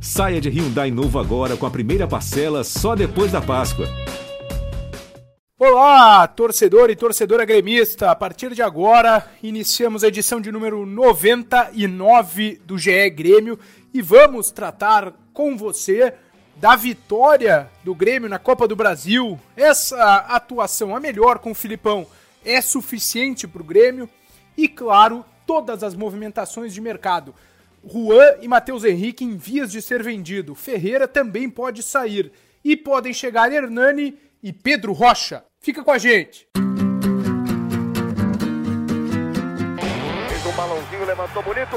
Saia de Hyundai novo agora com a primeira parcela só depois da Páscoa. Olá, torcedor e torcedora gremista. A partir de agora, iniciamos a edição de número 99 do GE Grêmio e vamos tratar com você da vitória do Grêmio na Copa do Brasil. Essa atuação, a melhor com o Filipão, é suficiente para o Grêmio e, claro, todas as movimentações de mercado. Juan e Matheus Henrique em vias de ser vendido. Ferreira também pode sair. E podem chegar Hernani e Pedro Rocha. Fica com a gente. Fez um balãozinho, levantou bonito.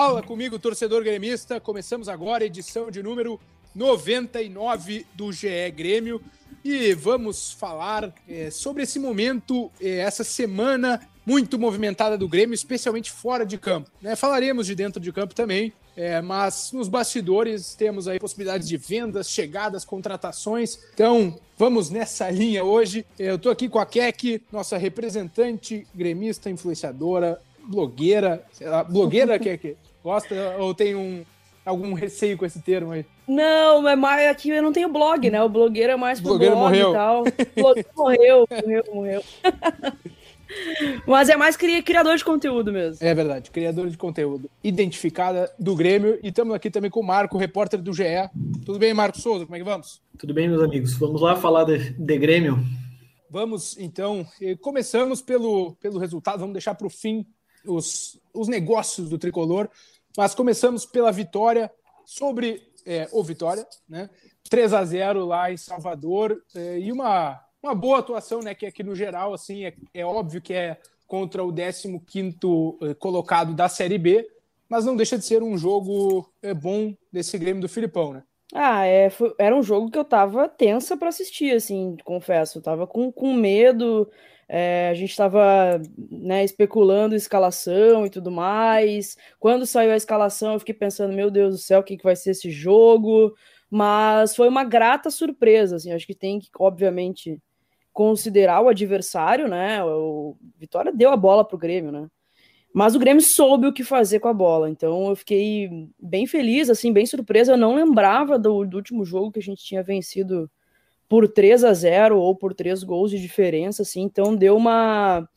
Fala comigo, torcedor gremista. Começamos agora a edição de número 99 do GE Grêmio e vamos falar é, sobre esse momento, é, essa semana muito movimentada do Grêmio, especialmente fora de campo. Né? Falaremos de dentro de campo também, é, mas nos bastidores temos aí possibilidades de vendas, chegadas, contratações. Então vamos nessa linha hoje. Eu estou aqui com a Kek, nossa representante gremista, influenciadora, blogueira, lá, blogueira Kek. Gosta ou tem um, algum receio com esse termo aí? Não, mas mais aqui eu não tenho blog, né? O blogueiro é mais pro blogueiro blog morreu. e tal. O blogueiro morreu, morreu, morreu. mas é mais cri- criador de conteúdo mesmo. É verdade, criador de conteúdo. Identificada do Grêmio. E estamos aqui também com o Marco, repórter do GE. Tudo bem, Marco Souza? Como é que vamos? Tudo bem, meus amigos? Vamos lá falar de, de Grêmio. Vamos, então. eh, Começamos pelo, pelo resultado, vamos deixar para o fim os, os negócios do tricolor. Mas começamos pela vitória sobre é, o Vitória, né? 3 a 0 lá em Salvador. é, e uma, uma boa atuação, né? Que aqui no geral, assim, é, é óbvio que é contra o 15 eh, colocado da Série B, mas não deixa de ser um jogo é, bom desse Grêmio do Filipão, né? Ah, é, foi- era um jogo que eu tava tensa pra assistir, assim, confesso. Eu tava com, com medo, é, a gente tava, né, especulando escalação e tudo mais. Quando saiu a escalação, eu fiquei pensando, meu Deus do céu, o que que vai ser esse jogo? Mas foi uma grata surpresa, assim, acho que tem que, obviamente, considerar o adversário, né? O Vitória deu a bola pro Grêmio, né? Mas o Grêmio soube o que fazer com a bola, então eu fiquei bem feliz, assim, bem surpresa. Eu não lembrava do, do último jogo que a gente tinha vencido por 3 a 0 ou por três gols de diferença, assim, então deu uma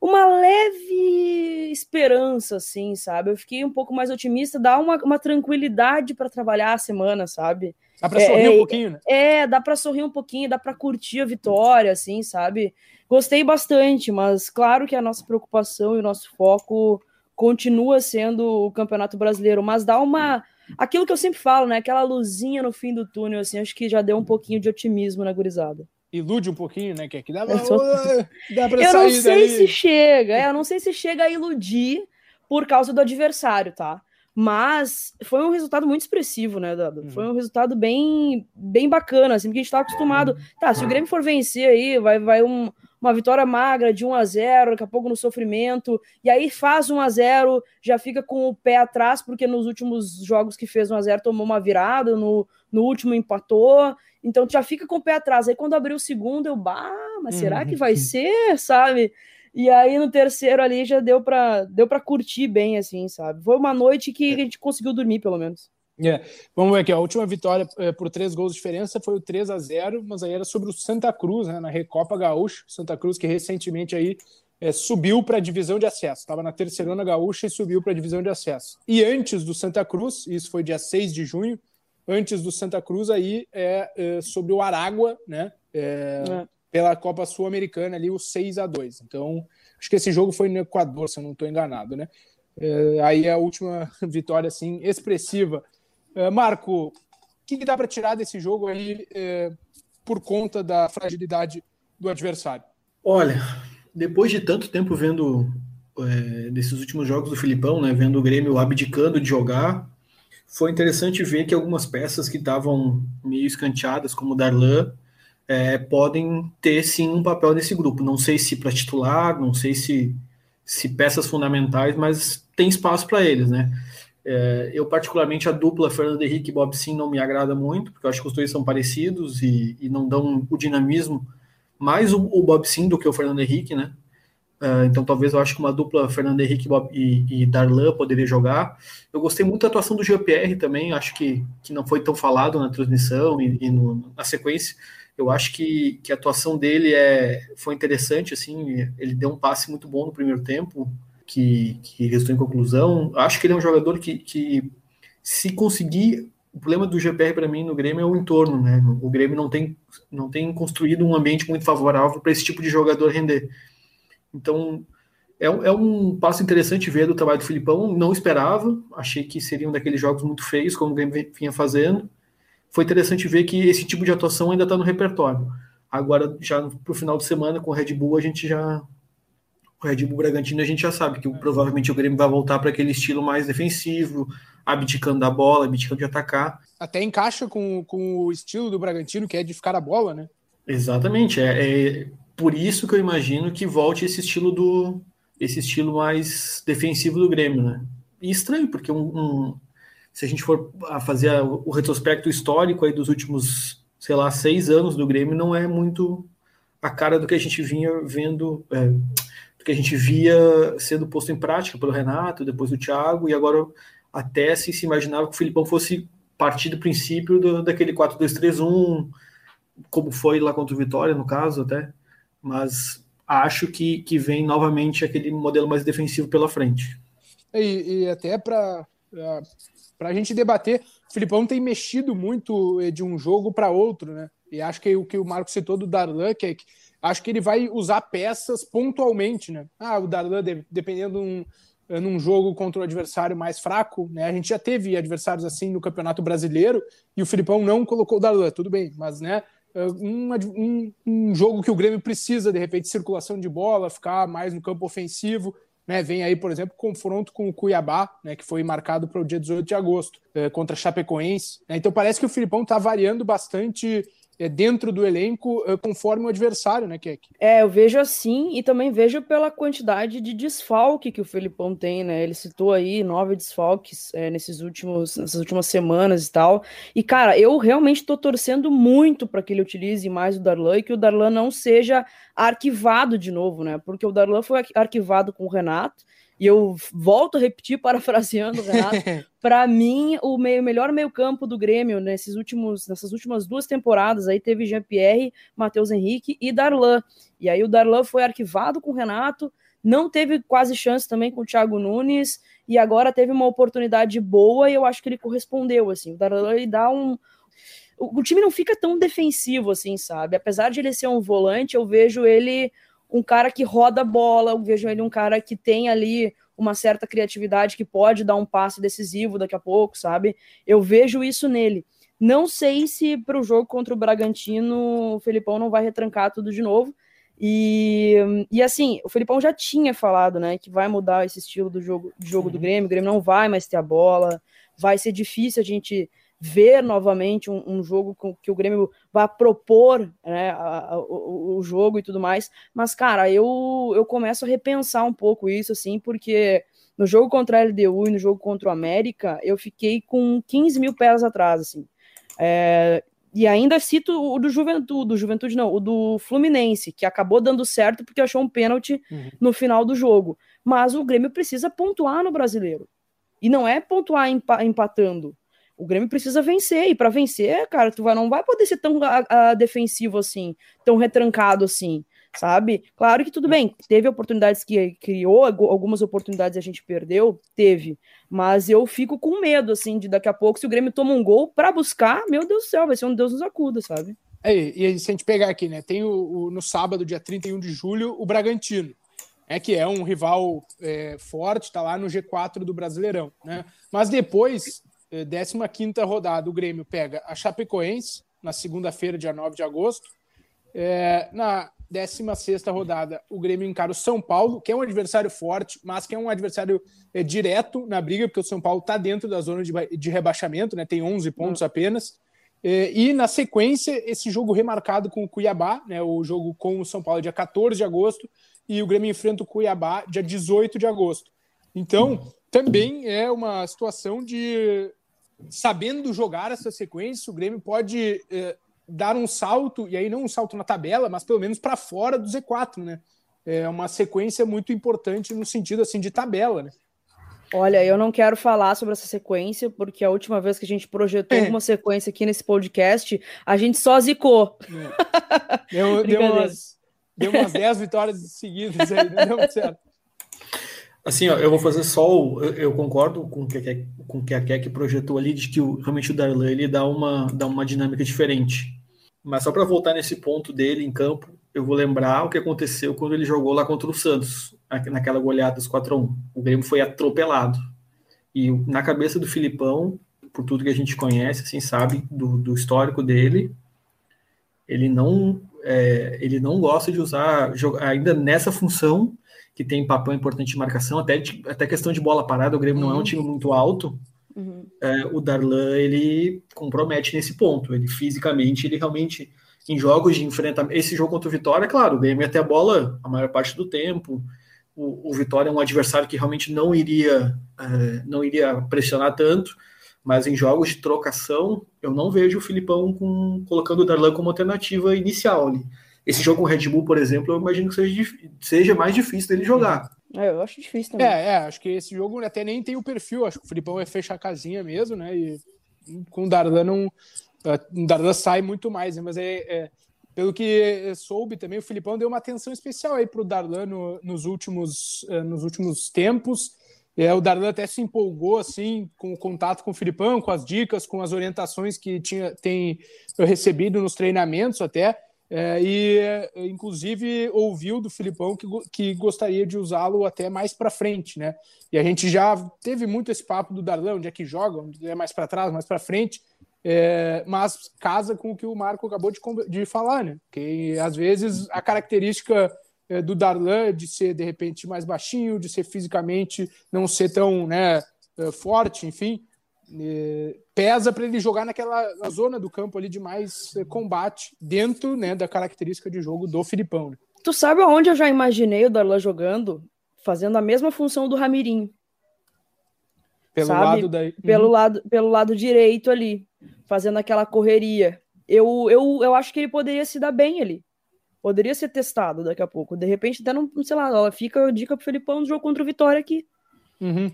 uma leve esperança, assim, sabe? Eu fiquei um pouco mais otimista, dá uma, uma tranquilidade para trabalhar a semana, sabe? Dá para É, sorrir é, um pouquinho, né? É, dá pra sorrir um pouquinho, dá pra curtir a vitória, assim, sabe? Gostei bastante, mas claro que a nossa preocupação e o nosso foco continua sendo o Campeonato Brasileiro, mas dá uma aquilo que eu sempre falo, né? Aquela luzinha no fim do túnel, assim, acho que já deu um pouquinho de otimismo na gurizada. Ilude um pouquinho, né? Que aqui dá, Eu sou- dá pra Eu não sei daí. se chega, é, eu não sei se chega a iludir por causa do adversário, tá? Mas foi um resultado muito expressivo, né, Dado? Uhum. Foi um resultado bem, bem bacana, assim, porque a gente tá acostumado. Tá, se o Grêmio for vencer aí, vai, vai um- uma vitória magra de 1 a 0 daqui a pouco no sofrimento, e aí faz 1 a 0 já fica com o pé atrás, porque nos últimos jogos que fez 1 a 0 tomou uma virada, no, no último empatou, então já fica com o pé atrás. Aí quando abrir o segundo, eu, bah, mas será Uhum. que vai ser, sabe? E aí no terceiro ali já deu pra, deu pra curtir bem, assim, sabe? Foi uma noite que a gente conseguiu dormir, pelo menos. É. Vamos ver aqui, a última vitória é, por três gols de diferença foi o 3 a 0 mas aí era sobre o Santa Cruz, né, na Recopa Gaúcha. Santa Cruz que recentemente aí é, subiu para a divisão de acesso. Estava na terceirona gaúcha e subiu para a divisão de acesso. E antes do Santa Cruz, isso foi dia 6 de junho, antes do Santa Cruz aí é, é, sobre o Aragua, né? é, É. Pela Copa Sul-Americana ali, o 6 a 2 Então, acho que esse jogo foi no Equador, se eu não estou enganado, né? É, aí a última vitória assim expressiva. É, Marco, o que, dá para tirar desse jogo aí é, por conta da fragilidade do adversário? Olha, depois de tanto tempo vendo é, desses últimos jogos do Filipão, né, vendo o Grêmio abdicando de jogar, foi interessante ver que algumas peças que estavam meio escanteadas, como o Darlan, é, podem ter sim um papel nesse grupo. Não sei se para titular, não sei se, se peças fundamentais, mas tem espaço para eles, né? É, eu, particularmente, a dupla Fernando Henrique e Bob Sim não me agrada muito, porque eu acho que os dois são parecidos e, e não dão o dinamismo mais o, o, Bob Sim do que o Fernando Henrique, né? É, então, talvez eu acho que uma dupla Fernando Henrique Bob, e, e, Darlan poderia jogar. Eu gostei muito da atuação do GPR também, acho que, que não foi tão falado na transmissão e, e no, na sequência. Eu acho que, que a atuação dele é, foi interessante, assim, ele deu um passe muito bom no primeiro tempo, que, que restou em conclusão. Acho que ele é um jogador que, que se conseguir. O problema do GPR para mim no Grêmio é o entorno, né? O Grêmio não tem, não tem construído um ambiente muito favorável para esse tipo de jogador render. Então, é, é, um passo interessante ver do trabalho do Filipão. Não esperava, achei que seriam daqueles jogos muito feios, como o Grêmio vinha fazendo. Foi interessante ver que esse tipo de atuação ainda está no repertório. Agora, já para o final de semana, com o Red Bull, a gente já o Red Bull Bragantino a gente já sabe que provavelmente o Grêmio vai voltar para aquele estilo mais defensivo, abdicando da bola, abdicando de atacar. Até encaixa com, com o estilo do Bragantino, que é de ficar a bola, né? Exatamente. É, é por isso que eu imagino que volte esse estilo do esse estilo mais defensivo do Grêmio, né? E estranho, porque um, um, se a gente for a fazer a, o retrospecto histórico aí dos últimos, sei lá, seis anos do Grêmio, não é muito a cara do que a gente vinha vendo, é, que a gente via sendo posto em prática pelo Renato, depois do Thiago, e agora até se, se imaginava que o Filipão fosse partir do princípio do, daquele 4-2-3-1, como foi lá contra o Vitória, no caso, até. Mas acho que, que vem novamente aquele modelo mais defensivo pela frente. E, e até para a gente debater, o Filipão tem mexido muito de um jogo para outro, né? E acho que o que o Marco citou do Darlan, que é que acho que ele vai usar peças pontualmente, né? Ah, o Darlan, dependendo um, num jogo contra o adversário mais fraco, né? A gente já teve adversários assim no Campeonato Brasileiro e o Filipão não colocou o Darlan, tudo bem, mas né? Um, um, um, jogo que o Grêmio precisa, de repente, circulação de bola, ficar mais no campo ofensivo. Né, vem aí, por exemplo, confronto com o Cuiabá, né, que foi marcado para o dia 18 de agosto, eh, contra Chapecoense. Né, então parece que o Filipão está variando bastante dentro do elenco é, conforme o adversário, né, Keck? É, eu vejo assim e também vejo pela quantidade de desfalque que o Felipão tem, né? Ele citou aí nove desfalques é, nesses últimos, nessas últimas semanas e tal. E, cara, eu realmente estou torcendo muito para que ele utilize mais o Darlan e que o Darlan não seja arquivado de novo, né? Porque o Darlan foi arquivado com o Renato e eu volto a repetir, parafraseando o Renato, para mim, o meio, melhor meio-campo do Grêmio nesses últimos, nessas últimas duas temporadas aí teve Jean-Pierre, Matheus Henrique e Darlan. E aí o Darlan foi arquivado com o Renato, não teve quase chance também com o Thiago Nunes, e agora teve uma oportunidade boa e eu acho que ele correspondeu, assim. O Darlan ele dá um, o, time não fica tão defensivo assim, sabe? Apesar de ele ser um volante, eu vejo ele um cara que roda a bola, eu vejo ele um cara que tem ali uma certa criatividade que pode dar um passe decisivo daqui a pouco, sabe? Eu vejo isso nele. Não sei se para o jogo contra o Bragantino o Felipão não vai retrancar tudo de novo. E, e assim, o Felipão já tinha falado, né, que vai mudar esse estilo do jogo, do jogo do Grêmio. O Grêmio não vai mais ter a bola, vai ser difícil a gente ver novamente um, um jogo com, que o Grêmio vai propor né, a, a, o, o, jogo e tudo mais. Mas, cara, eu, eu começo a repensar um pouco isso, assim, porque no jogo contra a LDU e no jogo contra o América, eu fiquei com 15 mil pés atrás, assim. É, e ainda cito o do Juventude, do Juventude não, o do Fluminense, que acabou dando certo porque achou um pênalti uhum. no final do jogo. Mas o Grêmio precisa pontuar no brasileiro. E não é pontuar empatando. O Grêmio precisa vencer, e para vencer, cara, tu vai, não vai poder ser tão a, a, defensivo assim, tão retrancado assim, sabe? Claro que tudo bem, teve oportunidades que criou, algumas oportunidades a gente perdeu, teve, mas eu fico com medo, assim, de daqui a pouco, se o Grêmio toma um gol para buscar, meu Deus do céu, vai ser um Deus nos acuda, sabe? É, e se a gente pegar aqui, né, tem o, o, no sábado, dia 31 de julho, o Bragantino, é que é um rival é, forte, tá lá no G4 do Brasileirão, né? Mas depois 15 eh, rodada, o Grêmio pega a Chapecoense na segunda-feira, dia 9 de agosto. É, na 16 rodada, o Grêmio encara o São Paulo, que é um adversário forte, mas que é um adversário é, direto na briga, porque o São Paulo está dentro da zona de, de, rebaixamento, né? tem 11 pontos uhum. apenas. É, e na sequência, esse jogo remarcado com o Cuiabá, né? o jogo com o São Paulo, dia 14 de agosto, e o Grêmio enfrenta o Cuiabá, dia 18 de agosto. Então, também é uma situação de sabendo jogar essa sequência, o Grêmio pode é, dar um salto, e aí não um salto na tabela, mas pelo menos para fora do Z4, né? É uma sequência muito importante no sentido assim de tabela, né? Olha, eu não quero falar sobre essa sequência, porque a última vez que a gente projetou é. uma sequência aqui nesse podcast, a gente só zicou. É. Deu, deu, umas, deu umas 10 vitórias seguidas aí, não deu certo. Assim, ó, eu vou fazer só o, eu, eu, concordo com o que, o que a Keck projetou ali, de que o, realmente o Darlan ele dá uma, dá uma dinâmica diferente. Mas só para voltar nesse ponto dele em campo, eu vou lembrar o que aconteceu quando ele jogou lá contra o Santos, naquela goleada dos 4 a 1 O Grêmio foi atropelado. E na cabeça do Filipão, por tudo que a gente conhece, assim, sabe, do, do histórico dele, ele não, é, ele não gosta de usar, ainda nessa função, que tem papel importante de marcação, até, de, até questão de bola parada, o Grêmio uhum. não é um uhum. time muito alto, uhum. é, o Darlan, ele compromete nesse ponto, ele fisicamente, ele realmente, em jogos de enfrentamento, esse jogo contra o Vitória, claro, o Grêmio ter a bola a maior parte do tempo, o, o Vitória é um adversário que realmente não iria, é, não iria pressionar tanto, mas em jogos de trocação, eu não vejo o Filipão com, colocando o Darlan como alternativa inicial ali. Esse jogo com o Red Bull, por exemplo, eu imagino que seja, seja mais difícil dele jogar. É, eu acho difícil também. É, é, acho que esse jogo até nem tem o perfil. Acho que o Filipão vai fechar a casinha mesmo, né? E com o Dardan não. O Dardan sai muito mais, né? Mas é, é, pelo que soube também, o Filipão deu uma atenção especial aí para o Darlan no, nos, últimos, uh, nos últimos tempos. É, o Darlan até se empolgou assim com o contato com o Filipão, com as dicas, com as orientações que tinha, tem recebido nos treinamentos até. É, e, inclusive, ouviu do Filipão que, que gostaria de usá-lo até mais para frente, né? E a gente já teve muito esse papo do Darlan, onde é que joga, onde é mais para trás, mais para frente, é, mas casa com o que o Marco acabou de, de falar, né? Que às vezes a característica é, do Darlan de ser de repente mais baixinho, de ser fisicamente não ser tão né, é, forte, enfim, é, pesa para ele jogar naquela na zona do campo ali de mais é, combate, dentro né, da característica de jogo do Filipão. Né? Tu sabe aonde eu já imaginei o Darlan jogando? Fazendo a mesma função do Ramirim. Pelo sabe? lado. Pelo, uhum. lado, pelo lado direito ali, fazendo aquela correria. Eu, eu, eu acho que ele poderia se dar bem ali. Poderia ser testado daqui a pouco. De repente, até não, sei lá, fica a dica pro Felipão no jogo contra o Vitória aqui. Uhum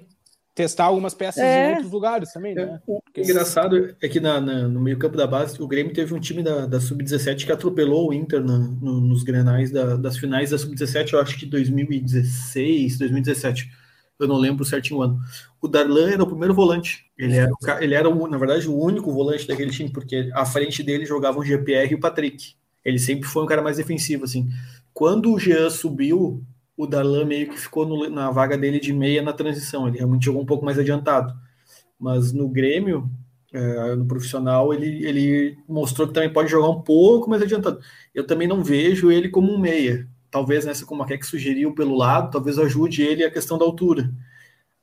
testar algumas peças é. em outros lugares também, né? O engraçado é que na, na, no meio campo da base, o Grêmio teve um time da, da Sub-17 que atropelou o Inter na, no, nos grenais da, das finais da Sub-17, eu acho que 2016, 2017. Eu não lembro certinho o ano. O Darlan era o primeiro volante. Ele era, ele era na verdade, o único volante daquele time, porque à frente dele jogavam o GPR e o Patrick. Ele sempre foi um cara mais defensivo, assim. Quando o Jean subiu, o Darlan meio que ficou no, na vaga dele de meia na transição, ele realmente jogou um pouco mais adiantado. Mas no Grêmio, é, no profissional, ele, ele mostrou que também pode jogar um pouco mais adiantado. Eu também não vejo ele como um meia. Talvez nessa, como a que sugeriu pelo lado, talvez ajude ele a questão da altura.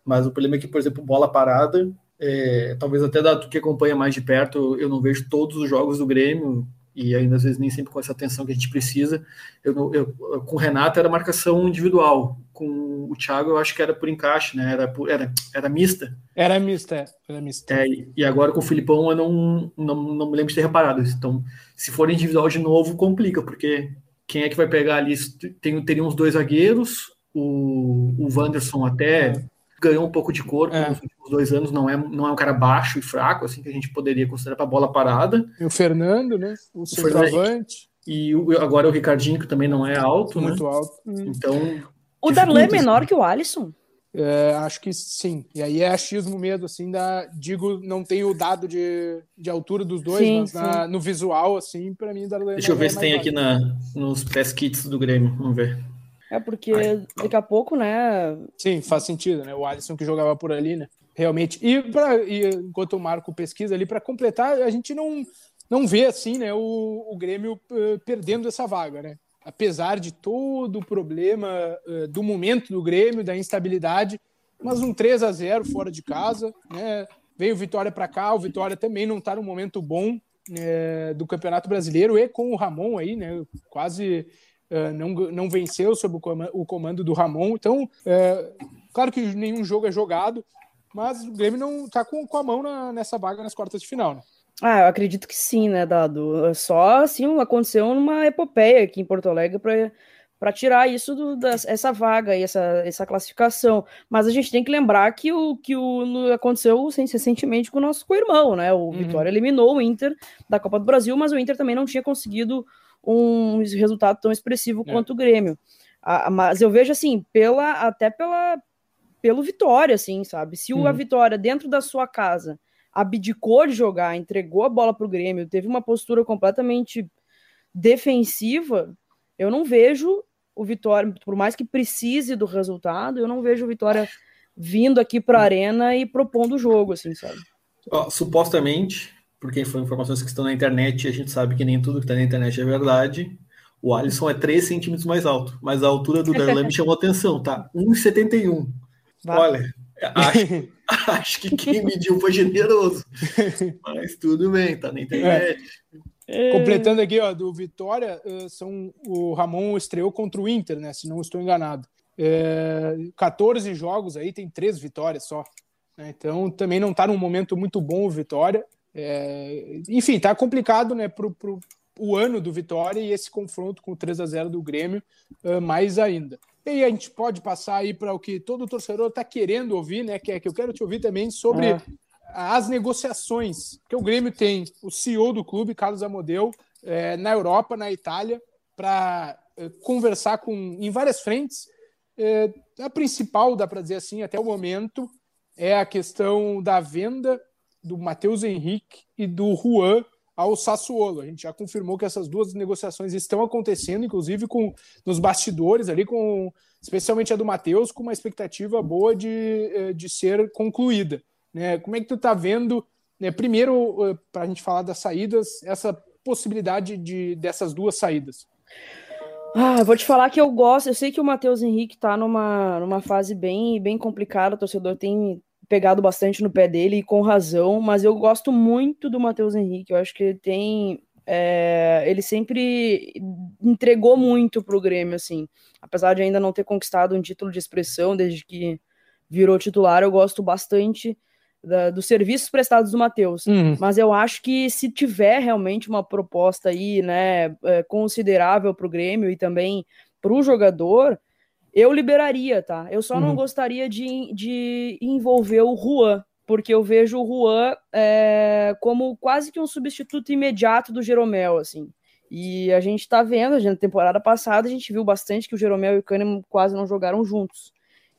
Mas o problema é que, por exemplo, bola parada, é, talvez até da que acompanha mais de perto, eu não vejo todos os jogos do Grêmio, e ainda às vezes nem sempre com essa atenção que a gente precisa. Eu, eu, com o Renato era marcação individual, com o Thiago eu acho que era por encaixe, né? Era, por, era, era mista. Era mista, é. Era mista. É, e agora com o Filipão eu não, não, não me lembro de ter reparado isso. Então, se for individual de novo, complica, porque quem é que vai pegar ali? Tem, teria uns dois zagueiros, o, o Wanderson até. É ganhou um pouco de corpo é. nos últimos dois anos, não é, não é um cara baixo e fraco, assim, que a gente poderia considerar para bola parada. E o Fernando, né? O, o centroavante. E o, agora o Ricardinho, que também não é alto, Muito né? alto. Então. O Darlan é menor que o Alisson? É, acho que sim. E aí é achismo mesmo, assim, da, digo, não tem o dado de, de altura dos dois, sim, mas na, no visual, assim, para mim, Darlan Deixa eu ver é se tem aqui na, nos press kits do Grêmio, vamos ver. É porque Ai, daqui a pouco, né? Sim, faz sentido, né? O Alisson que jogava por ali, né? Realmente. E, pra, e enquanto o Marco pesquisa ali, para completar, a gente não, não vê assim, né, o, o Grêmio uh, perdendo essa vaga, né? Apesar de todo o problema uh, do momento do Grêmio, da instabilidade, mas um 3 a 0 fora de casa, né? Veio Vitória para cá, o Vitória também não está no momento bom é, do Campeonato Brasileiro e com o Ramon aí, né? Quase uh, não, não venceu sob o comando, do Ramon. Então, claro que nenhum jogo é jogado, mas o Grêmio não está com, com a mão na, nessa vaga nas quartas de final, né? Ah, eu acredito que sim, né, Dado? Só assim aconteceu numa epopeia aqui em Porto Alegre para para tirar isso do, da, essa vaga e essa, essa classificação. Mas a gente tem que lembrar que o que o, aconteceu recentemente com o nosso co-irmão, né? O uhum. Vitória eliminou o Inter da Copa do Brasil, mas o Inter também não tinha conseguido um resultado tão expressivo é. quanto o Grêmio. Ah, mas eu vejo assim, pela até pela pelo Vitória, assim, sabe? Se uhum. a Vitória dentro da sua casa abdicou de jogar, entregou a bola para o Grêmio, teve uma postura completamente defensiva, eu não vejo o Vitória, por mais que precise do resultado, eu não vejo o Vitória vindo aqui para a arena e propondo o jogo, assim, sabe? Ó, supostamente, porque foram informações que estão na internet, e a gente sabe que nem tudo que está na internet é verdade. O Alisson é 3 centímetros mais alto, mas a altura do Darlan me chamou atenção, tá? 1,71. Olha, acho, acho que quem mediu foi generoso. Mas tudo bem, tá na internet. É. É... Completando aqui, ó, do Vitória, eh, são, o Ramon estreou contra o Inter, né? Se não estou enganado. É, 14 jogos aí, tem três vitórias só. Né? Então também não está num momento muito bom o Vitória. É, enfim, tá complicado, né, pro, pro o ano do Vitória e esse confronto com o 3 a 0 do Grêmio, uh, mais ainda. E a gente pode passar aí para o que todo torcedor está querendo ouvir, né? Que é que eu quero te ouvir também sobre é as negociações que o Grêmio tem, o CEO do clube, Carlos Amodeu, é, na Europa, na Itália, para é, conversar com em várias frentes. É, a principal, dá para dizer assim, até o momento, é a questão da venda do Matheus Henrique e do Juan ao Sassuolo. A gente já confirmou que essas duas negociações estão acontecendo, inclusive com nos bastidores ali, com especialmente a do Matheus, com uma expectativa boa de, é, de ser concluída. Né? Como é que tu está vendo, né, primeiro, uh, para a gente falar das saídas, essa possibilidade de, dessas duas saídas? Ah, vou te falar que eu gosto, eu sei que o Matheus Henrique está numa, numa fase bem, bem complicada, o torcedor tem pegado bastante no pé dele, e com razão, mas eu gosto muito do Matheus Henrique, eu acho que ele tem é, ele sempre entregou muito para o Grêmio, assim. Apesar de ainda não ter conquistado um título de expressão desde que virou titular, eu gosto bastante da, dos serviços prestados do Matheus. Uhum. Mas eu acho que se tiver realmente uma proposta aí, né, é, considerável para o Grêmio e também para o jogador, eu liberaria, tá? Eu só uhum. não gostaria de, de envolver o Juan, porque eu vejo o Juan é, como quase que um substituto imediato do Jeromel, assim. E a gente tá vendo, na temporada passada a gente viu bastante que o Jeromel e o Kahneman quase não jogaram juntos.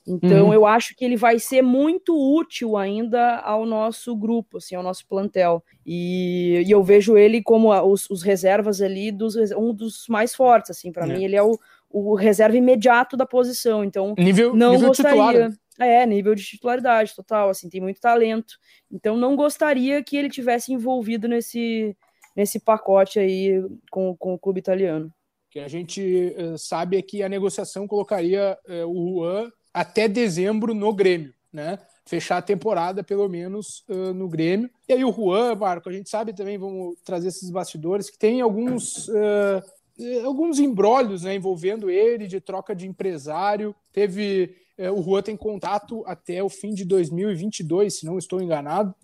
Então, uhum. eu acho que ele vai ser muito útil ainda ao nosso grupo, assim, ao nosso plantel. E, e eu vejo ele como a, os, os, reservas ali, dos, um dos mais fortes, assim, para é. mim ele é o, o reserva imediato da posição. Então, nível, não nível gostaria. Titular. É, nível de titularidade total, assim, tem muito talento. Então, não gostaria que ele tivesse envolvido nesse, nesse pacote aí com, com o clube italiano. Que a gente uh, sabe é que a negociação colocaria uh, o Juan até dezembro no Grêmio, né? Fechar a temporada, pelo menos, uh, no Grêmio. E aí o Juan, Marco, a gente sabe também, vamos trazer esses bastidores, que tem alguns, uh, alguns embrólios né, envolvendo ele, de troca de empresário. Teve. Uh, o Juan tem contato até o fim de 2022, se não estou enganado.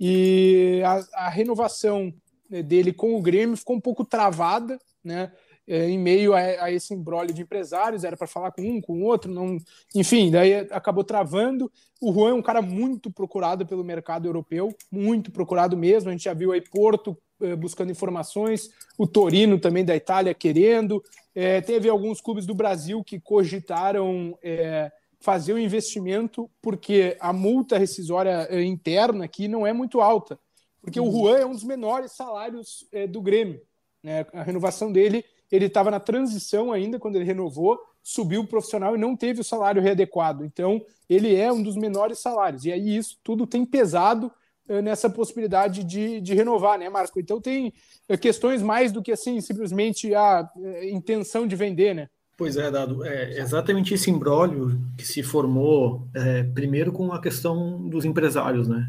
E a, a renovação né, dele com o Grêmio ficou um pouco travada, né? É, em meio a, a esse embrólio de empresários, era para falar com um, com o outro, não, enfim, daí acabou travando. O Juan é um cara muito procurado pelo mercado europeu, muito procurado mesmo. A gente já viu aí Porto é, buscando informações, o Torino também da Itália querendo. É, teve alguns clubes do Brasil que cogitaram é, fazer o investimento porque a multa rescisória é, interna aqui não é muito alta, porque uhum. o Juan é um dos menores salários é, do Grêmio. Né? A renovação dele ele estava na transição ainda quando ele renovou, subiu o profissional e não teve o salário readequado. Então, ele é um dos menores salários. E aí isso tudo tem pesado eh, nessa possibilidade de, de renovar, né, Marco? Então tem eh, questões mais do que assim simplesmente a eh, intenção de vender, né? Pois é, Dado, é exatamente esse imbróglio que se formou é, primeiro com a questão dos empresários, né?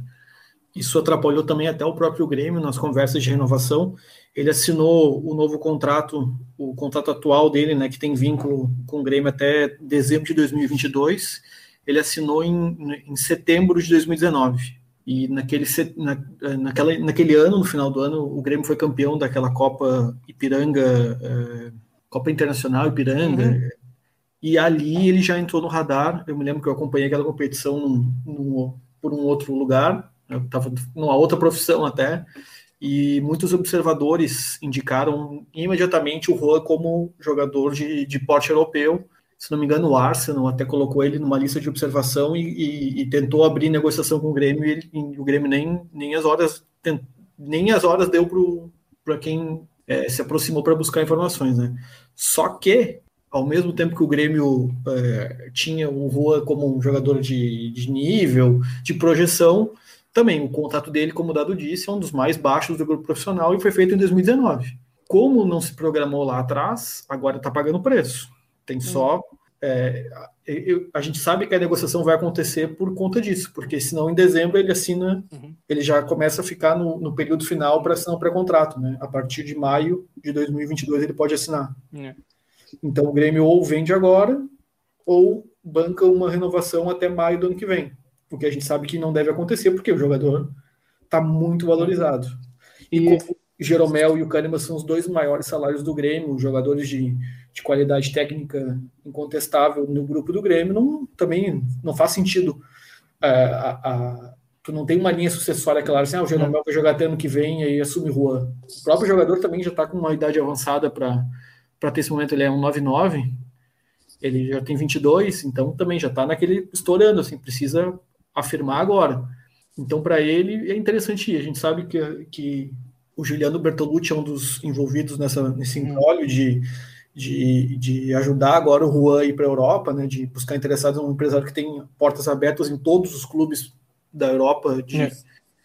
Isso atrapalhou também até o próprio Grêmio nas conversas de renovação. Ele assinou o novo contrato, o contrato atual dele, né, que tem vínculo com o Grêmio até dezembro de 2022. Ele assinou em, em setembro de 2019. E naquele, na, naquela, naquele ano, no final do ano, o Grêmio foi campeão daquela Copa Ipiranga, é, Copa Internacional Ipiranga. Uhum. E ali ele já entrou no radar. Eu me lembro que eu acompanhei aquela competição num, num, por um outro lugar. Eu estava numa outra profissão até. E muitos observadores indicaram imediatamente o Juan como jogador de, de porte europeu se não me engano, o Arsenal até colocou ele numa lista de observação e, e, e tentou abrir negociação com o Grêmio e, ele, e, o Grêmio nem, nem as horas nem as horas deu para quem é, se aproximou para buscar informações, né? Só que ao mesmo tempo que o Grêmio é, tinha o Rua como um jogador de, de nível, de projeção, também o contrato dele, como o Dado disse, é um dos mais baixos do grupo profissional e foi feito em 2019. Como não se programou lá atrás, agora está pagando preço. Tem só. É, eu, a gente sabe que a negociação vai acontecer por conta disso, porque senão em dezembro ele assina, uhum. ele já começa a ficar no, no período final para assinar o pré-contrato, né? A partir de maio de 2022 ele pode assinar. Uhum. Então o Grêmio ou vende agora ou banca uma renovação até maio do ano que vem, porque a gente sabe que não deve acontecer porque o jogador está muito valorizado. E como Jeromel e o Kahneman são os dois maiores salários do Grêmio, jogadores de, de qualidade técnica incontestável no grupo do Grêmio, não, também não faz sentido. Uh, a, a, tu não tem uma linha sucessória claro assim, ah, o Jeromel vai jogar até ano que vem e aí assume Juan. O próprio jogador também já está com uma idade avançada para ter esse momento, ele é um 9-9, ele já tem 22, então também já está naquele estourando, assim, precisa afirmar agora. Então, para ele, é interessante. A gente sabe que, que o Juliano Bertolucci é um dos envolvidos nessa, nesse embrólio de, de, de ajudar agora o Juan a ir para a Europa, né, de buscar interessados, um empresário que tem portas abertas em todos os clubes da Europa, de é.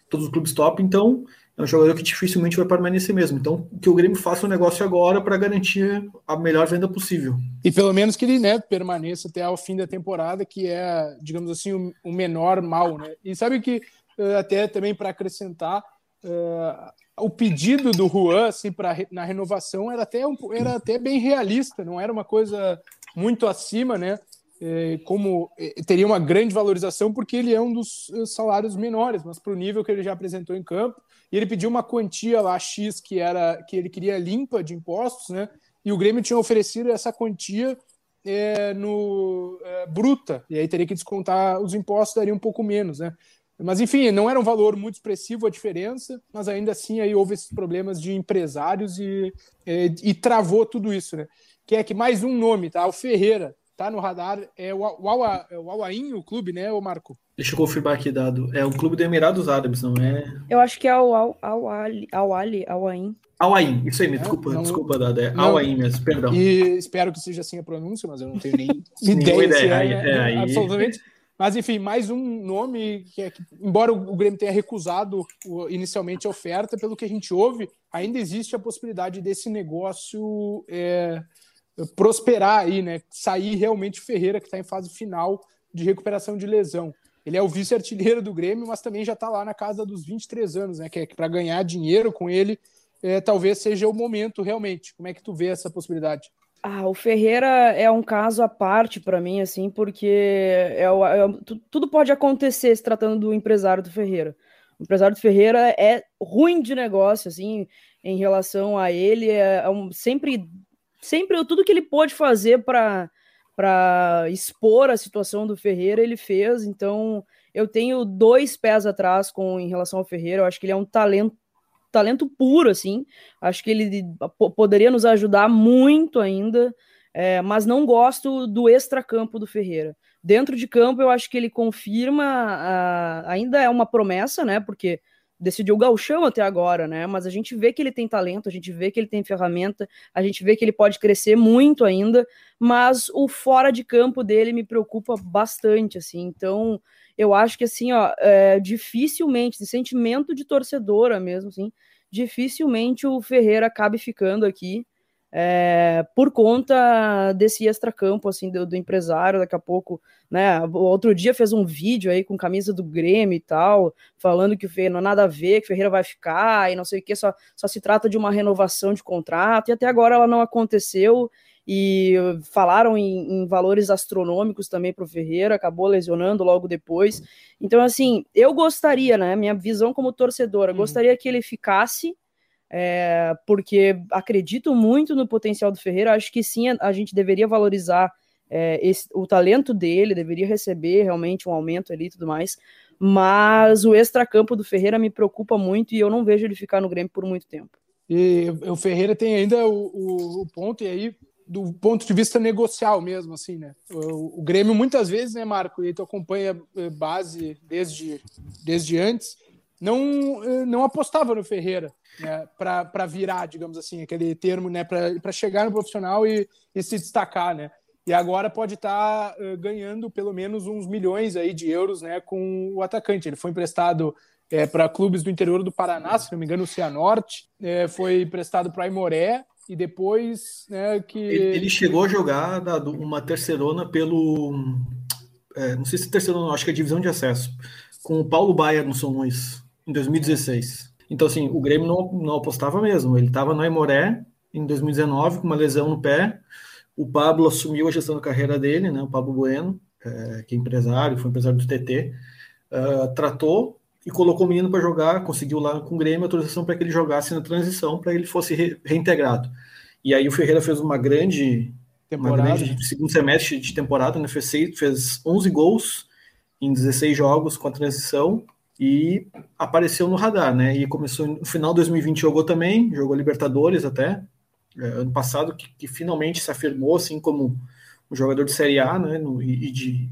todos os clubes top, então é um jogador que dificilmente vai permanecer mesmo. Então, que o Grêmio faça o um negócio agora para garantir a melhor venda possível. E pelo menos que ele né, permaneça até o fim da temporada, que é, digamos assim, o, o menor mal. Né? E sabe que, eh, até também para acrescentar, uh, o pedido do Juan assim, pra, na renovação era até, um, era até bem realista, não era uma coisa muito acima, né? É, como é, teria uma grande valorização, porque ele é um dos eh, salários menores, mas para o nível que ele já apresentou em campo. E ele pediu uma quantia lá X que era que ele queria limpa de impostos, né? E o Grêmio tinha oferecido essa quantia é, no é, bruta, e aí teria que descontar os impostos, daria um pouco menos, né? Mas, enfim, não era um valor muito expressivo a diferença, mas ainda assim aí houve esses problemas de empresários e, e, e travou tudo isso, né? Que é que mais um nome, tá? O Ferreira, tá no radar, é o, é o Awain, o clube, né, o Marco? Deixa eu confirmar aqui, dado. É um clube do Emirados Árabes, não é? Eu acho que é o Al-Ali, Al-Ali, Al-Ain. Al-Ain, isso aí, me desculpa, não, desculpa, Dado, é Al-Ain mesmo, perdão. E espero que seja assim a pronúncia, mas eu não tenho nem ideia. ideia. É, é, é, absolutamente. Mas, enfim, mais um nome que, é, que embora o Grêmio tenha recusado inicialmente a oferta, pelo que a gente ouve, ainda existe a possibilidade desse negócio é, prosperar aí, né? Sair realmente Ferreira, que está em fase final de recuperação de lesão. Ele é o vice-artilheiro do Grêmio, mas também já está lá na casa dos 23 anos, né? Que é para ganhar dinheiro com ele, é, talvez seja o momento realmente. Como é que tu vê essa possibilidade? Ah, o Ferreira é um caso à parte para mim, assim, porque é, é, tudo pode acontecer se tratando do empresário do Ferreira. O empresário do Ferreira é ruim de negócio, assim, em relação a ele, é, é um, sempre, sempre tudo que ele pôde fazer para para expor a situação do Ferreira, ele fez. Então, eu tenho dois pés atrás com em relação ao Ferreira. Eu acho que ele é um talento talento puro, assim. Acho que ele poderia nos ajudar muito ainda, é, mas não gosto do extracampo do Ferreira. Dentro de campo, eu acho que ele confirma, a, ainda é uma promessa, né? Porque decidiu o galchão até agora, né? Mas a gente vê que ele tem talento, a gente vê que ele tem ferramenta, a gente vê que ele pode crescer muito ainda, mas o fora de campo dele me preocupa bastante, assim. Então, eu acho que assim, ó, é, dificilmente, de sentimento de torcedora mesmo, assim, dificilmente o Ferreira acabe ficando aqui é, por conta desse extracampo, assim, do, do, empresário, daqui a pouco, né, o outro dia fez um vídeo aí com camisa do Grêmio e tal, falando que o não há nada a ver, que o Ferreira vai ficar e não sei o que, só, só se trata de uma renovação de contrato, e até agora ela não aconteceu, e falaram em, em valores astronômicos também para o Ferreira, acabou lesionando logo depois. Então, assim, eu gostaria, né? Minha visão como torcedora, uhum. gostaria que ele ficasse, é, porque acredito muito no potencial do Ferreira. Acho que sim, a, a gente deveria valorizar é, esse, o talento dele, deveria receber realmente um aumento ali e tudo mais. Mas o extracampo do Ferreira me preocupa muito e eu não vejo ele ficar no Grêmio por muito tempo. E o Ferreira tem ainda o, o, o ponto, e aí do ponto de vista negocial mesmo, assim, né? O, o, Grêmio muitas vezes, né, Marco, e tu acompanha eh, base desde, desde antes, não, eh, não apostava no Ferreira, né, para virar, digamos assim, aquele termo, né, para chegar no profissional e, e, se destacar, né? E agora pode estar tá, uh, ganhando pelo menos uns milhões aí de euros, né, com o atacante. Ele foi emprestado é, para clubes do interior do Paraná, se não me engano, o Cianorte, é, foi emprestado para Aimoré, e depois né, que. Ele, ele, chegou a jogar uma terceirona pelo. É, não sei se terceirona, acho que é divisão de acesso, com o Paulo Baia no São Luís, em 2016. Então, assim, o Grêmio não, não apostava mesmo. Ele estava no Aimoré em 2019 com uma lesão no pé. O Pablo assumiu a gestão da carreira dele, né? O Pablo Bueno, é, que é empresário, foi empresário do TT, uh, é, tratou e colocou o menino para jogar, conseguiu lá com o Grêmio autorização para que ele jogasse na transição, para ele fosse re reintegrado. E aí o Ferreira fez uma grande temporada, uma grande, segundo semestre de temporada, né? fez, fez 11 gols em 16 jogos com a transição e apareceu no radar, né? E começou no final de 2020 jogou também, jogou Libertadores até é, ano passado que, que, finalmente se afirmou assim como um jogador de Série A, né? No, e, e de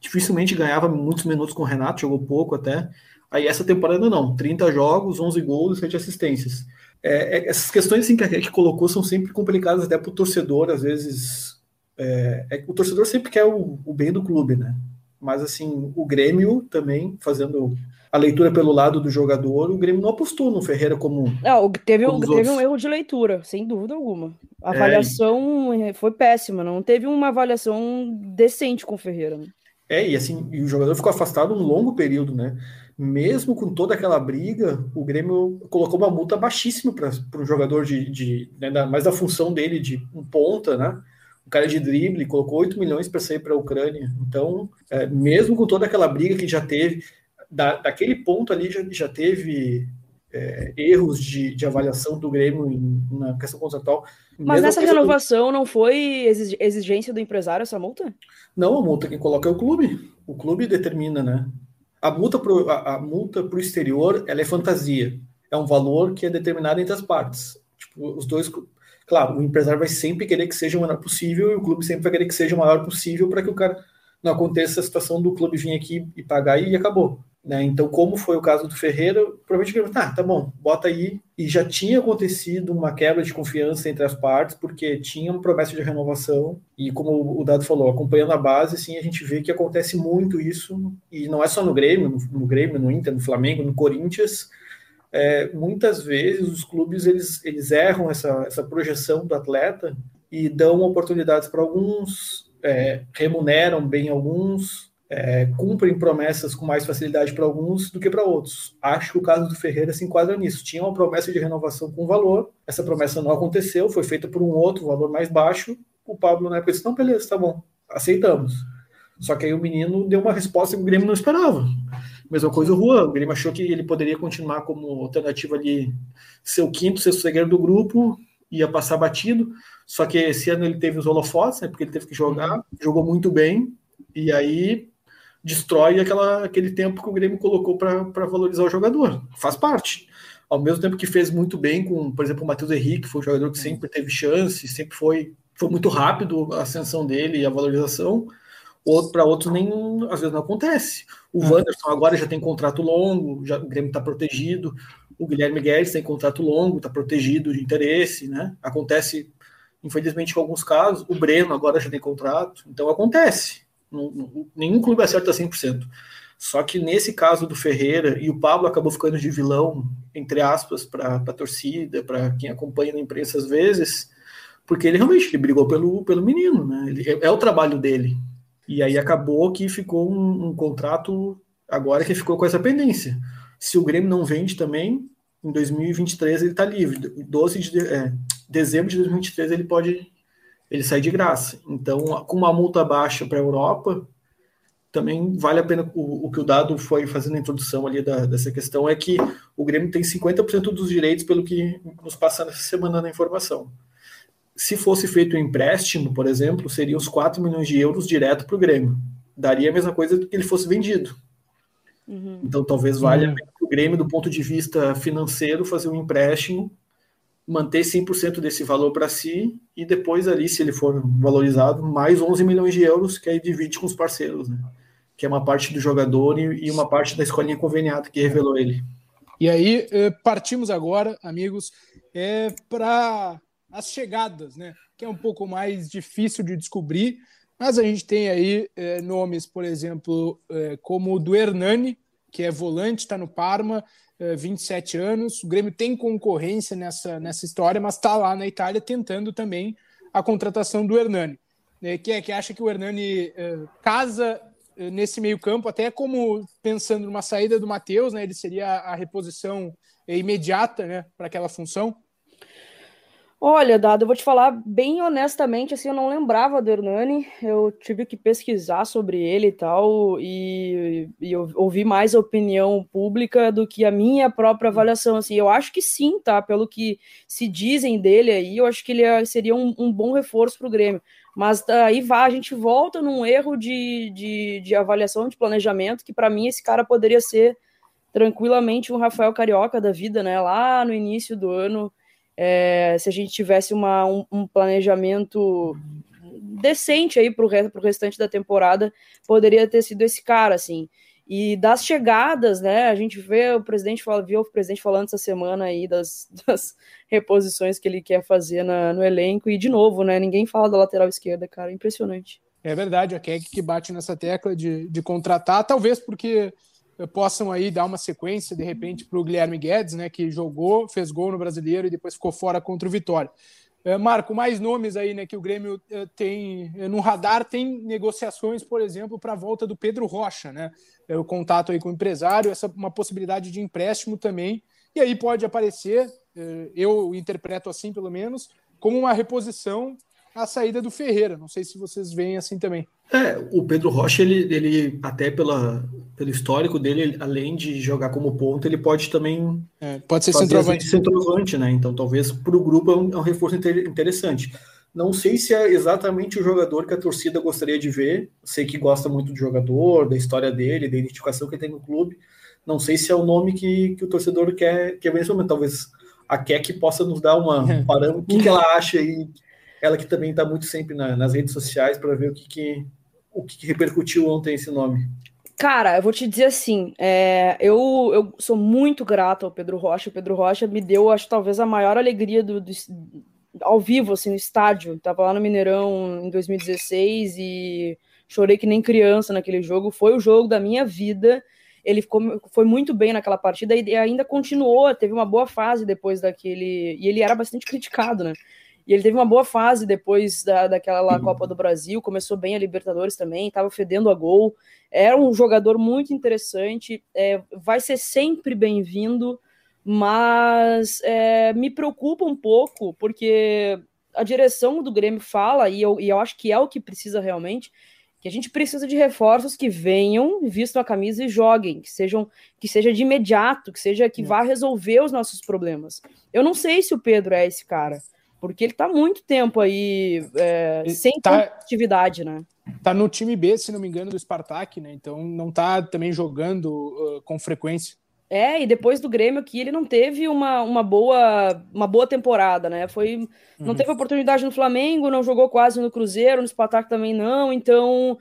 dificilmente ganhava muitos minutos com o Renato, jogou pouco até. Aí essa temporada não, 30 jogos, 11 gols, 7 assistências. É, é, essas questões assim, que a gente colocou são sempre complicadas até para o torcedor, às vezes. É, é, o torcedor sempre quer o, o, bem do clube, né? Mas assim, o Grêmio também, fazendo a leitura pelo lado do jogador, o Grêmio não apostou no Ferreira como. Não, teve, como teve um erro de leitura, sem dúvida alguma. A é, avaliação é, foi péssima, não teve uma avaliação decente com o Ferreira. Né? É, e assim, e o jogador ficou afastado um longo período, né? mesmo com toda aquela briga, o Grêmio colocou uma multa baixíssima para um jogador de, de né, mais da função dele de um ponta, né? Um cara de drible, colocou 8 milhões para sair para a Ucrânia. Então, é, mesmo com toda aquela briga que já teve, da, daquele ponto ali já, já teve é, erros de, de, avaliação do Grêmio em, na questão contratual. Mas nessa renovação do... não foi exigência do empresário essa multa? Não, a multa quem coloca é o clube. O clube determina, né? A multa para a, a multa o exterior ela é fantasia. É um valor que é determinado entre as partes. Tipo, os dois. Claro, o empresário vai sempre querer que seja o menor possível e o clube sempre vai querer que seja o maior possível para que o cara não aconteça a situação do clube vir aqui e pagar e acabou. Né? Então, como foi o caso do Ferreira, provavelmente ele tá, tá bom, bota aí. E já tinha acontecido uma quebra de confiança entre as partes, porque tinha uma promessa de renovação. E como o Dado falou, acompanhando a base, sim, a gente vê que acontece muito isso. E não é só no Grêmio, no, no Grêmio, no Inter, no Flamengo, no Corinthians. É, muitas vezes os clubes eles, eles erram essa, essa projeção do atleta e dão oportunidades para alguns, é, remuneram bem alguns, é, cumprem promessas com mais facilidade para alguns do que para outros. Acho que o caso do Ferreira se enquadra nisso. Tinha uma promessa de renovação com valor, essa promessa não aconteceu, foi feita por um outro valor mais baixo. O Pablo na época disse: não, beleza, tá bom, aceitamos. Só que aí o menino deu uma resposta que o Grêmio não esperava. Mesma coisa o Juan, o Grêmio achou que ele poderia continuar como alternativa ali, ser o quinto, sexto zagueiro do grupo, ia passar batido. Só que esse ano ele teve os holofotes, né, porque ele teve que jogar, uhum. jogou muito bem, e aí destrói aquela, aquele tempo que o Grêmio colocou para valorizar o jogador. Faz parte. Ao mesmo tempo que fez muito bem com, por exemplo, o Matheus Henrique, foi um jogador que sempre teve chance, sempre foi, foi muito rápido a ascensão dele e a valorização. Outro, para outros, nem às vezes não acontece. O é. Wanderson agora já tem contrato longo, já, o Grêmio está protegido. O Guilherme Guedes tem contrato longo, está protegido de interesse, né? Acontece, infelizmente, com alguns casos. O Breno agora já tem contrato, então acontece. Não, não, nenhum clube acerta 100%. Só que nesse caso do Ferreira, e o Pablo acabou ficando de vilão, entre aspas, para a torcida, para quem acompanha na imprensa às vezes, porque ele realmente ele brigou pelo, pelo menino, né? Ele, é, é, o trabalho dele. E aí acabou que ficou um, um, contrato agora que ficou com essa pendência. Se o Grêmio não vende também, em 2023 ele está livre. 12 de é, dezembro de 2023 ele pode ele sai de graça. Então, com uma multa baixa para a Europa, também vale a pena o, o, que o dado foi fazendo a introdução ali da, dessa questão é que o Grêmio tem 50% dos direitos pelo que nos passa nessa semana na informação. Se fosse feito um empréstimo, por exemplo, seriam os 4 milhões de euros direto para o Grêmio. Daria a mesma coisa que ele fosse vendido. Uhum. Então talvez valha uhum. o Grêmio, do ponto de vista financeiro, fazer um empréstimo, manter 100% desse valor para si e depois ali, se ele for valorizado, mais 11 milhões de euros que aí divide com os parceiros, né? que é uma parte do jogador e, uma parte da escolinha conveniada que revelou ele. E aí, eh, partimos agora, amigos, é, para as chegadas, né? Que é um pouco mais difícil de descobrir, mas a gente tem aí é, nomes, por exemplo, é, como o do Hernani, que é volante, está no Parma, é, 27 anos. O Grêmio tem concorrência nessa, nessa história, mas está lá na Itália tentando também a contratação do Hernani. Né, que é que acha que o Hernani casa nesse meio-campo, até como pensando numa saída do Matheus, né? Ele seria a reposição imediata, né, para aquela função. Olha, Dado, eu vou te falar bem honestamente, assim, eu não lembrava do Hernani, eu tive que pesquisar sobre ele e tal, e, e eu ouvi mais a opinião pública do que a minha própria avaliação, assim, eu acho que sim, tá, pelo que se dizem dele aí, eu acho que ele é, seria um, um bom reforço para o Grêmio, mas aí vai, a gente volta num erro de, de, de avaliação, de planejamento, que para mim esse cara poderia ser tranquilamente um Rafael Carioca da vida, né? Lá no início do ano, é, se a gente tivesse uma, um, um planejamento decente aí para o re, restante da temporada, poderia ter sido esse cara, assim. E das chegadas, né? A gente vê o presidente fala, viu o presidente falando essa semana aí das, das reposições que ele quer fazer na, no elenco. E de novo, né? Ninguém fala da lateral esquerda, cara. Impressionante. É verdade, a Keck que bate nessa tecla de, de contratar, talvez porque possam aí dar uma sequência, de repente, para o Guilherme Guedes, né? Que jogou, fez gol no brasileiro e depois ficou fora contra o Vitória. É, Marco, mais nomes aí, né, que o Grêmio é, tem no radar, tem negociações, por exemplo, para a volta do Pedro Rocha, né? O contato aí com o empresário, essa uma possibilidade de empréstimo também. E aí pode aparecer, eu interpreto assim pelo menos, como uma reposição à saída do Ferreira. Não sei se vocês veem assim também. É, o Pedro Rocha, ele, ele até pela, pelo histórico dele, além de jogar como ponto, ele pode também. É, pode ser centroavante. centroavante, né? Então, talvez para o grupo é um, é um reforço interessante. Não sei se é exatamente o jogador que a torcida gostaria de ver. Sei que gosta muito do jogador, da história dele, da identificação que ele tem no clube. Não sei se é o nome que, que o torcedor quer, quer ver nesse momento. Talvez a Keck possa nos dar uma um parâmetro. O que, que ela acha aí? Ela que também está muito sempre na, nas redes sociais para ver o que, que o que repercutiu ontem esse nome. Cara, eu vou te dizer assim, é, eu, eu sou muito grato ao Pedro Rocha. O Pedro Rocha me deu, acho, talvez a maior alegria do, do ao vivo, assim, no estádio. Tava lá no Mineirão em 2016 e chorei que nem criança naquele jogo. Foi o jogo da minha vida. Ele ficou, foi muito bem naquela partida e ainda continuou, teve uma boa fase depois daquele. E ele era bastante criticado, né? E ele teve uma boa fase depois da, daquela lá Copa do Brasil, começou bem a Libertadores também, estava fedendo a gol. Era um jogador muito interessante, é, vai ser sempre bem-vindo, mas é, me preocupa um pouco, porque a direção do Grêmio fala, e eu, e eu acho que é o que precisa realmente, que a gente precisa de reforços que venham, vistam a camisa e joguem, que sejam que seja de imediato, que seja que vá resolver os nossos problemas. Eu não sei se o Pedro é esse cara porque ele tá muito tempo aí é, sem tá, atividade, né? Tá no time B, se não me engano, do Spartak, né? Então não tá também jogando uh, com frequência. É, e depois do Grêmio aqui, ele não teve uma, uma, boa, uma boa temporada, né? Foi, não uhum. teve oportunidade no Flamengo, não jogou quase no Cruzeiro, no Spartak também não. Então,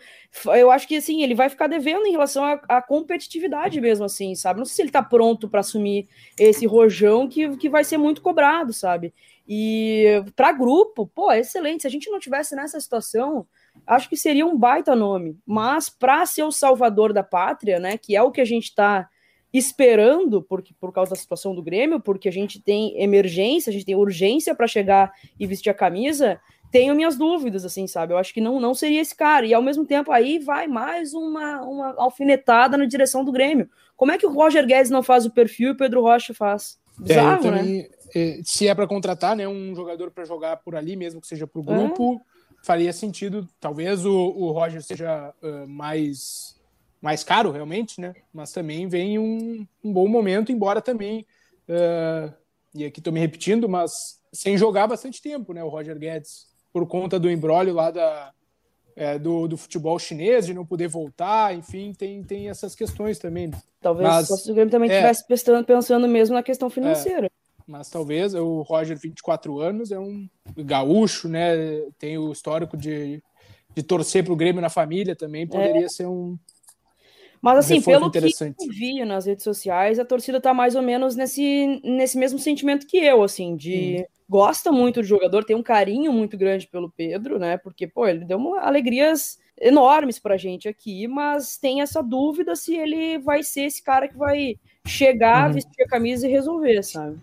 eu acho que assim, ele vai ficar devendo em relação à, competitividade mesmo, assim, sabe? Não sei se ele tá pronto para assumir esse rojão que, que vai ser muito cobrado, sabe? E para grupo, pô, é excelente. Se a gente não tivesse nessa situação, acho que seria um baita nome. Mas para ser o salvador da pátria, né? Que é o que a gente está esperando, porque por causa da situação do Grêmio, porque a gente tem emergência, a gente tem urgência para chegar e vestir a camisa, tenho minhas dúvidas, assim, sabe? Eu acho que não, não seria esse cara. E ao mesmo tempo aí vai mais uma, uma alfinetada na direção do Grêmio. Como é que o Roger Guedes não faz o perfil e o Pedro Rocha faz? Bizarro, é, também, né? Se é para contratar, né, um jogador para jogar por ali, mesmo que seja para o grupo, é. faria sentido. Talvez o, o Roger seja uh, mais mais caro realmente, né? Mas também vem um, um bom momento, embora também, uh, e aqui estou me repetindo, mas sem jogar bastante tempo, né? O Roger Guedes, por conta do embrólio lá da, é, do, do, futebol chinês, de não poder voltar, enfim, tem, tem essas questões também. Né? Talvez mas, o Grêmio também estivesse é, pensando, pensando mesmo na questão financeira. É, mas talvez o Roger, 24 anos, é um gaúcho, né? Tem o histórico de, de torcer para o Grêmio na família também, poderia é. ser um, mas assim, pelo que eu vi nas redes sociais, a torcida tá mais ou menos nesse, nesse mesmo sentimento que eu, assim, de hum. gosta muito do jogador, tem um carinho muito grande pelo Pedro, né? Porque, pô, ele deu uma, alegrias enormes pra gente aqui, mas tem essa dúvida se ele vai ser esse cara que vai chegar, uhum. vestir a camisa e resolver, sabe?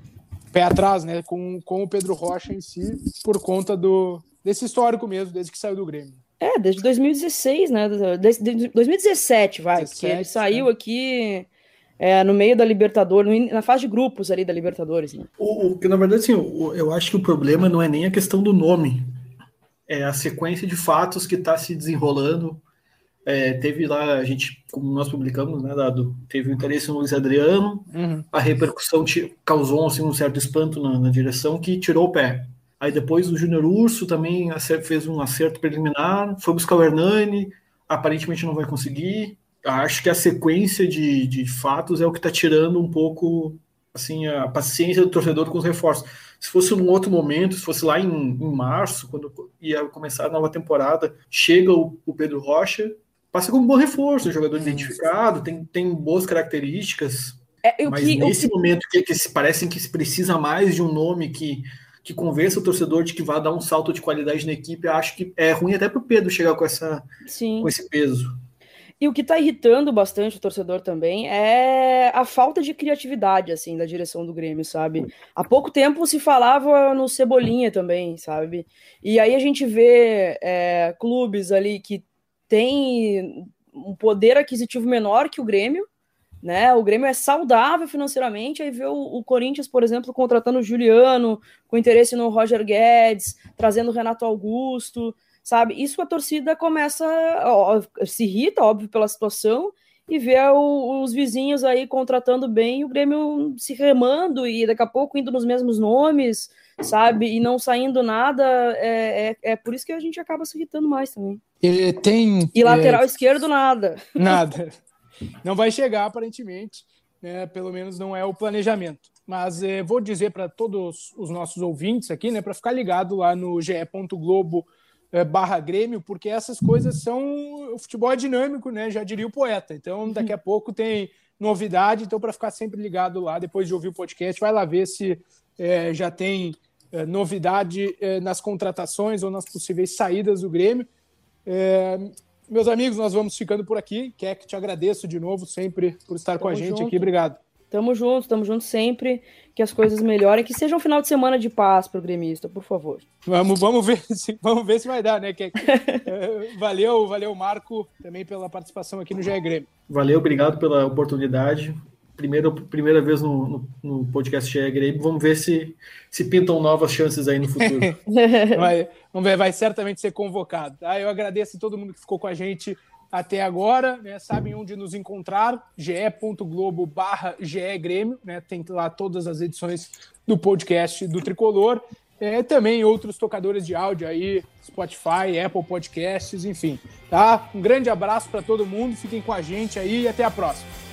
Pé atrás, né? Com, com o Pedro Rocha em si, por conta do desse histórico mesmo, desde que saiu do Grêmio. É, desde 2016, né? Desde 2017, vai, 17, porque ele saiu né? aqui é, no meio da Libertadores, na fase de grupos ali da Libertadores, né? O, o que na verdade, assim, eu acho que o problema não é nem a questão do nome, é a sequência de fatos que está se desenrolando. É, teve lá, a gente, como nós publicamos, né, Dado, teve o interesse no Luiz Adriano, uhum. a repercussão causou assim, um certo espanto na, na direção que tirou o pé. Aí depois o Júnior Urso também fez um acerto preliminar, foi buscar o Hernani, aparentemente não vai conseguir. Acho que a sequência de, de fatos é o que está tirando um pouco assim a paciência do torcedor com os reforços. Se fosse num outro momento, se fosse lá em, em março, quando ia começar a nova temporada, chega o, o Pedro Rocha, passa como um bom reforço, um jogador identificado, tem, tem boas características. É, mas que, nesse que... momento que, que se parecem que se precisa mais de um nome que que convença o torcedor de que vai dar um salto de qualidade na equipe, acho que é ruim até para o Pedro chegar com, essa, Sim. com esse peso. E o que está irritando bastante o torcedor também é a falta de criatividade, assim, da direção do Grêmio, sabe? Há pouco tempo se falava no Cebolinha também, sabe? E aí a gente vê é, clubes ali que têm um poder aquisitivo menor que o Grêmio, né? O Grêmio é saudável financeiramente, aí vê o, o, Corinthians, por exemplo, contratando o Juliano, com interesse no Roger Guedes, trazendo o Renato Augusto, sabe? Isso a torcida começa, ó, se irrita, óbvio, pela situação, e vê o, os vizinhos aí contratando bem, o Grêmio se remando e daqui a pouco indo nos mesmos nomes, sabe? E não saindo nada, é, é, é por isso que a gente acaba se irritando mais também. E, tem, e lateral é... esquerdo, nada. Nada. Não vai chegar, aparentemente, né? pelo menos não é o planejamento. Mas eh, vou dizer para todos os nossos ouvintes aqui, né, para ficar ligado lá no ge.globo eh, barra Grêmio, porque essas coisas são. O futebol é dinâmico, né? Já diria o poeta. Então, daqui a pouco tem novidade, então, para ficar sempre ligado lá, depois de ouvir o podcast, vai lá ver se eh, já tem novidade eh, nas contratações ou nas possíveis saídas do Grêmio. É, meus amigos, nós vamos ficando por aqui. Quer que te agradeço de novo sempre por estar tamo com a gente junto. aqui. Obrigado. Tamo junto, tamo junto sempre. Que as coisas melhorem, que seja um final de semana de paz para o gremista, por favor. Vamos, vamos ver se vamos ver se vai dar, né? Que, é, valeu, valeu, Marco, também pela participação aqui no GE Grêmio. Valeu, obrigado pela oportunidade primeira, primeira vez no, no, no podcast GE Grêmio. Vamos ver se, se pintam novas chances aí no futuro. vai, vamos ver, vai certamente ser convocado. Tá? Eu agradeço a todo mundo que ficou com a gente até agora, né? Sabem onde nos encontrar, ge.globo barra Grêmio, né? Tem lá todas as edições do podcast do Tricolor. É, também outros tocadores de áudio aí, Spotify, Apple Podcasts, enfim. Tá? Um grande abraço para todo mundo, fiquem com a gente aí e até a próxima.